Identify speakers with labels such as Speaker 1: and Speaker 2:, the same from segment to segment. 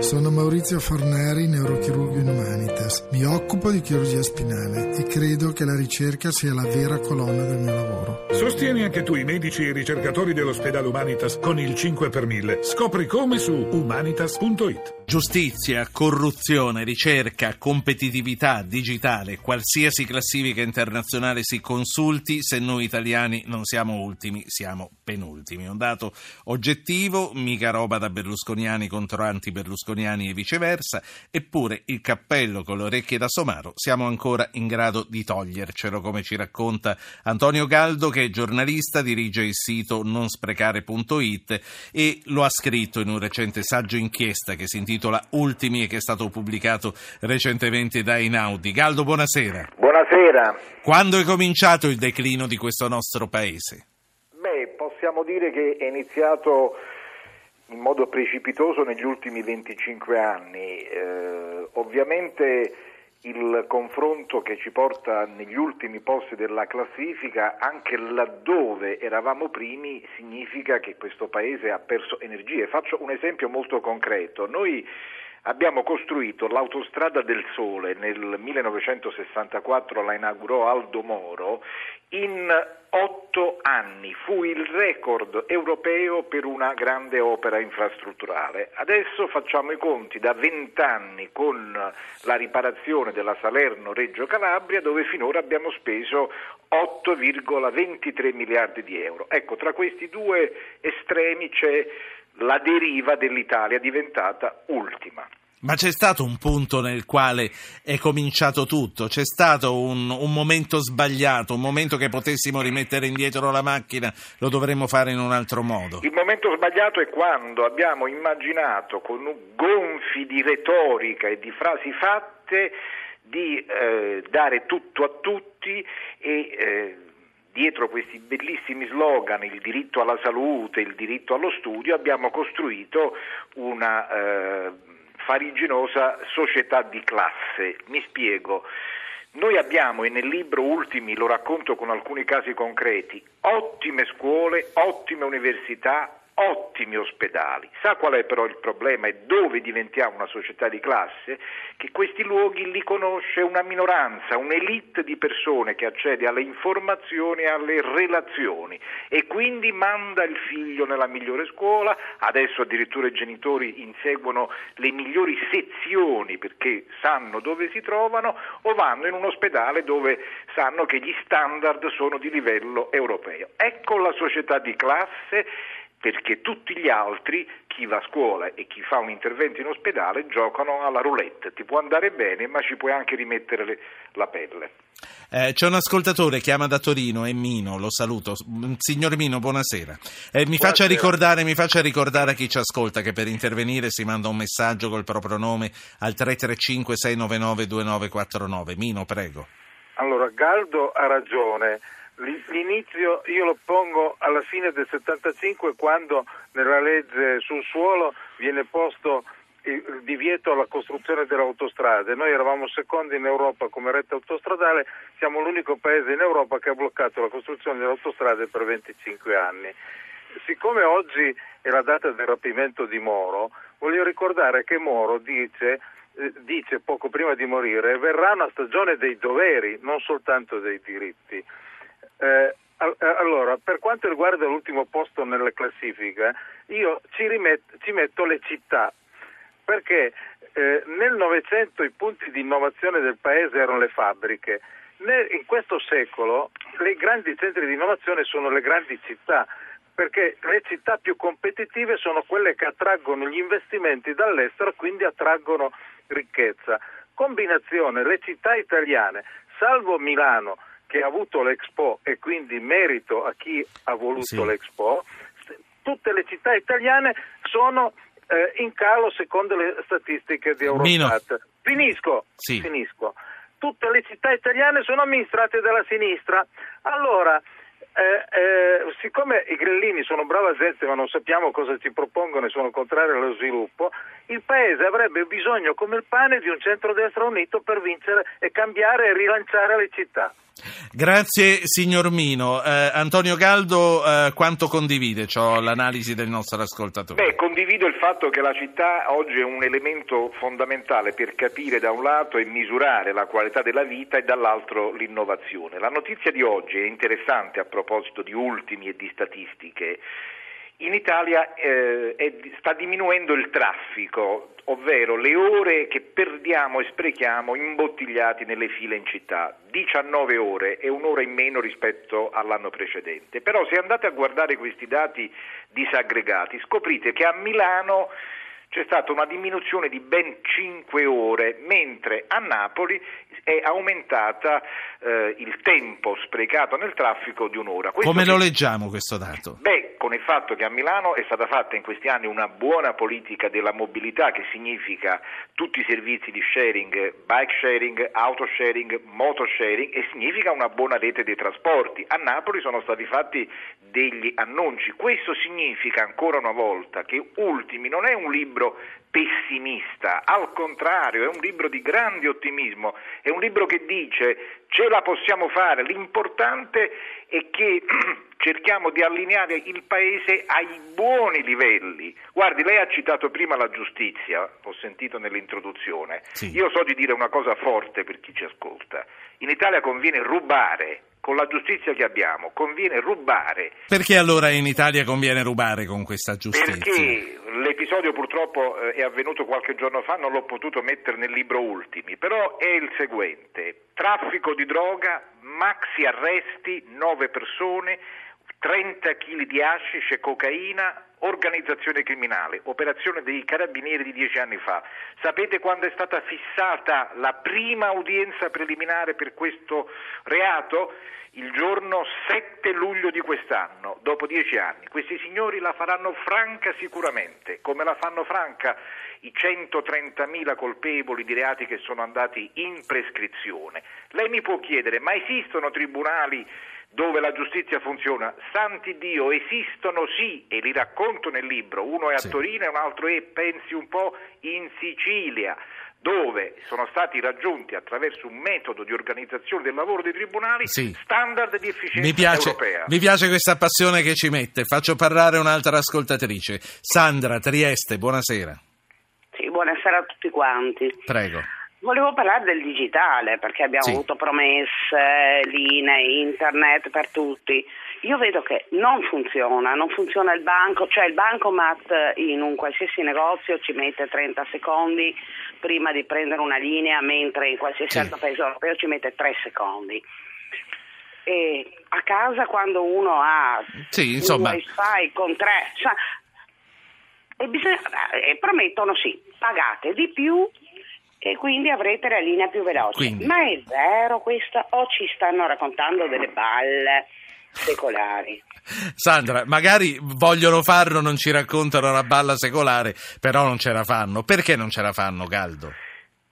Speaker 1: Sono Maurizio Forneri, neurochirurgo in Humanitas. Mi occupo di chirurgia spinale e credo che la ricerca sia la vera colonna del mio lavoro.
Speaker 2: Sostieni anche tu i medici e i ricercatori dell'ospedale Humanitas con il 5 per 1000. Scopri come su humanitas.it.
Speaker 3: Giustizia, corruzione, ricerca, competitività digitale, qualsiasi classifica internazionale si consulti, se noi italiani non siamo ultimi, siamo penultimi. Un dato oggettivo, mica roba da berlusconiani contro anti-berlusconiani e viceversa, eppure il cappello con le orecchie da somaro siamo ancora in grado di togliercelo, come ci racconta Antonio Galdo, che è giornalista, dirige il sito nonsprecare.it e lo ha scritto in un recente saggio inchiesta che si intitola intitola Ultimi e che è stato pubblicato recentemente da Inaudi. Galdo, buonasera.
Speaker 4: Buonasera.
Speaker 3: Quando è cominciato il declino di questo nostro paese?
Speaker 4: Beh, possiamo dire che è iniziato in modo precipitoso negli ultimi 25 anni. Eh, ovviamente il confronto che ci porta negli ultimi posti della classifica, anche laddove eravamo primi, significa che questo Paese ha perso energie. Faccio un esempio molto concreto. Noi abbiamo costruito l'autostrada del Sole nel 1964, la inaugurò Aldo Moro, in otto anni. Fu il record europeo per una grande opera infrastrutturale. Adesso facciamo i conti da vent'anni con la riparazione della Salerno-Reggio Calabria, dove finora abbiamo speso 8,23 miliardi di euro. Ecco, tra questi due estremi c'è la deriva dell'Italia diventata ultima.
Speaker 3: Ma c'è stato un punto nel quale è cominciato tutto, c'è stato un, un, momento sbagliato, un momento che potessimo rimettere indietro la macchina, lo dovremmo fare in un altro modo.
Speaker 4: Il momento sbagliato è quando abbiamo immaginato con gonfi di retorica e di frasi fatte di eh, dare tutto a tutti e eh, dietro questi bellissimi slogan, il diritto alla salute, il diritto allo studio, abbiamo costruito una eh, fariginosa società di classe. Mi spiego. Noi abbiamo, e nel libro Ultimi lo racconto con alcuni casi concreti, ottime scuole, ottime università, ottimi ospedali. Sa qual è però il problema e dove diventiamo una società di classe? Che questi luoghi li conosce una minoranza, un'elite di persone che accede alle informazioni e alle relazioni e quindi manda il figlio nella migliore scuola, adesso addirittura i genitori inseguono le migliori sezioni perché sanno dove si trovano o vanno in un ospedale dove sanno che gli standard sono di livello europeo. Ecco la società di classe perché tutti gli altri, chi va a scuola e chi fa un intervento in ospedale, giocano alla roulette. Ti può andare bene, ma ci puoi anche rimettere le, la pelle.
Speaker 3: Eh, c'è un ascoltatore, chiama da Torino, è Mino, lo saluto. Signor Mino, buonasera. Eh, mi, buonasera. Faccia ricordare, mi, Faccia ricordare, a chi ci ascolta che per intervenire si manda un messaggio col proprio nome al 335 699 2949. Mino, prego.
Speaker 5: Allora, Galdo ha ragione L'inizio io lo pongo alla fine del 75 quando nella legge sul suolo viene posto il divieto alla costruzione delle autostrade. Noi eravamo secondi in Europa come rete autostradale, siamo l'unico paese in Europa che ha bloccato la costruzione delle autostrade per 25 anni. Siccome oggi è la data del rapimento di Moro, voglio ricordare che Moro dice, eh, dice poco prima di morire verrà una stagione dei doveri, non soltanto dei diritti. Eh, eh, allora, per quanto riguarda l'ultimo posto nelle classifiche, io ci, rimetto, ci metto le città, perché eh, nel Novecento i punti di innovazione del paese erano le fabbriche. Nel, in questo secolo i grandi centri di innovazione sono le grandi città, perché le città più competitive sono quelle che attraggono gli investimenti dall'estero e quindi attraggono ricchezza. Combinazione, le città italiane, salvo Milano, che ha avuto l'Expo e quindi merito a chi ha voluto sì. l'Expo, tutte le città italiane sono eh, in calo secondo le statistiche di Eurostat. Finisco, sì. finisco. Tutte le città italiane sono amministrate dalla sinistra. Allora, eh, eh, siccome i grillini sono brava gente ma non sappiamo cosa ci propongono e sono contrari allo sviluppo, il Paese avrebbe bisogno come il pane di un centrodestra unito per vincere e cambiare e rilanciare le città.
Speaker 3: Grazie signor Mino. Eh, Antonio Galdo, eh, quanto condivide ciò, l'analisi del nostro ascoltatore?
Speaker 4: Beh, condivido il fatto che la città oggi è un elemento fondamentale per capire da un lato e misurare la qualità della vita e dall'altro l'innovazione. La notizia di oggi è interessante a proposito di ultimi e di statistiche. In Italia eh, è, sta diminuendo il traffico, ovvero le ore che perdiamo e sprechiamo imbottigliati nelle file in città. 19 ore è un'ora in meno rispetto all'anno precedente. Però se andate a guardare questi dati disaggregati scoprite che a Milano c'è stata una diminuzione di ben 5 ore, mentre a Napoli è aumentata eh, il tempo sprecato nel traffico di un'ora.
Speaker 3: Questo Come lo leggiamo questo dato?
Speaker 4: Beh, con il fatto che a Milano è stata fatta in questi anni una buona politica della mobilità, che significa tutti i servizi di sharing, bike sharing, auto sharing, moto sharing e significa una buona rete dei trasporti. A Napoli sono stati fatti degli annunci. Questo significa ancora una volta che Ultimi non è un libro pessimista, al contrario è un libro di grande ottimismo, è un libro che dice ce la possiamo fare, l'importante è che cerchiamo di allineare il Paese ai buoni livelli. Guardi, lei ha citato prima la giustizia, ho sentito nell'introduzione, sì. io so di dire una cosa forte per chi ci ascolta, in Italia conviene rubare con la giustizia che abbiamo, conviene rubare.
Speaker 3: Perché allora in Italia conviene rubare con questa giustizia?
Speaker 4: Perché l'episodio purtroppo eh, è avvenuto qualche giorno fa, non l'ho potuto mettere nel libro Ultimi, però è il seguente. Traffico di droga, maxi arresti, nove persone, 30 kg di hashish e cocaina, organizzazione criminale, operazione dei carabinieri di dieci anni fa. Sapete quando è stata fissata la prima udienza preliminare per questo reato? Il giorno 7 luglio di quest'anno, dopo dieci anni. Questi signori la faranno franca sicuramente, come la fanno franca i 130.000 colpevoli di reati che sono andati in prescrizione. Lei mi può chiedere, ma esistono tribunali dove la giustizia funziona. Santi Dio, esistono sì, e li racconto nel libro, uno è a sì. Torino e un altro è, pensi un po', in Sicilia dove sono stati raggiunti attraverso un metodo di organizzazione del lavoro dei tribunali sì. standard di efficienza
Speaker 3: mi piace,
Speaker 4: europea.
Speaker 3: Mi piace questa passione che ci mette. Faccio parlare un'altra ascoltatrice. Sandra Trieste, buonasera.
Speaker 6: Sì, buonasera a tutti quanti.
Speaker 3: Prego.
Speaker 6: Volevo parlare del digitale perché abbiamo sì. avuto promesse, linee, internet per tutti. Io vedo che non funziona, non funziona il banco, cioè il bancomat in un qualsiasi negozio ci mette 30 secondi prima di prendere una linea, mentre in qualsiasi sì. altro paese europeo ci mette 3 secondi. E a casa quando uno ha
Speaker 3: sì, insomma...
Speaker 6: un wifi con tre, cioè, e, bisogna, e promettono sì, pagate di più e quindi avrete la linea più veloce.
Speaker 3: Quindi.
Speaker 6: Ma è vero questo o ci stanno raccontando delle balle secolari?
Speaker 3: Sandra, magari vogliono farlo, non ci raccontano una balla secolare, però non ce la fanno. Perché non ce la fanno, Galdo?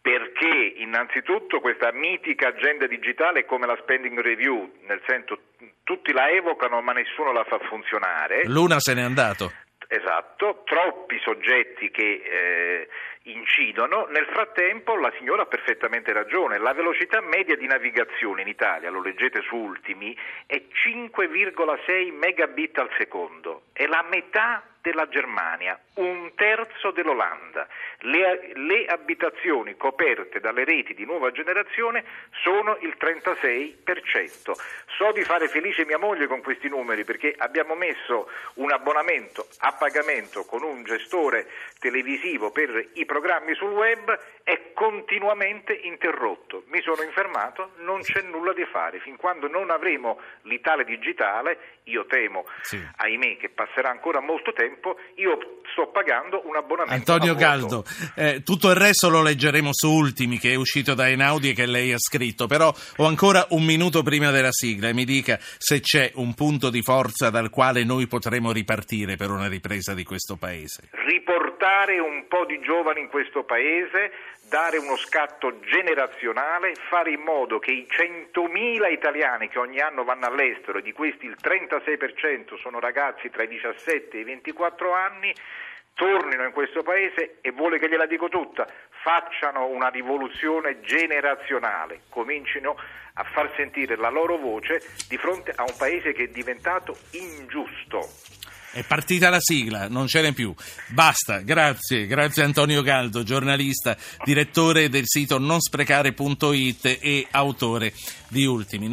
Speaker 4: Perché innanzitutto questa mitica agenda digitale è come la spending review, nel senso tutti la evocano ma nessuno la fa funzionare.
Speaker 3: Luna se n'è andato.
Speaker 4: Esatto, troppi soggetti che eh, incidono. Nel frattempo la signora ha perfettamente ragione, la velocità media di navigazione in Italia, lo leggete su Ultimi, è 5,6 megabit al secondo, è la metà della Germania, un terzo dell'Olanda. Le, le, abitazioni coperte dalle reti di nuova generazione sono il 36%. So di fare felice mia moglie con questi numeri perché abbiamo messo un abbonamento a pagamento con un gestore televisivo per i programmi sul web è continuamente interrotto. Mi sono infermato, non c'è nulla da fare. Fin quando non avremo l'Italia digitale, io temo, sì. ahimè, che passerà ancora molto tempo, io sto pagando un abbonamento.
Speaker 3: Antonio Galdo, eh, tutto il resto lo leggeremo su Ultimi, che è uscito da Einaudi e che lei ha scritto, però ho ancora un minuto prima della sigla e mi dica se c'è un punto di forza dal quale noi potremo ripartire per una ripresa di questo Paese.
Speaker 4: Riportare un po' di giovani in questo Paese, dare uno scatto generazionale, fare in modo che i 100.000 italiani che ogni anno vanno all'estero, e di questi il 36% sono ragazzi tra i 17 e i 24 anni, tornino in questo paese e vuole che gliela dico tutta, facciano una rivoluzione generazionale, comincino a far sentire la loro voce di fronte a un paese che è diventato ingiusto.
Speaker 3: È partita la sigla, non ce n'è più. Basta, grazie, grazie Antonio Galdo, giornalista, direttore del sito nonsprecare.it e autore di Ultimi.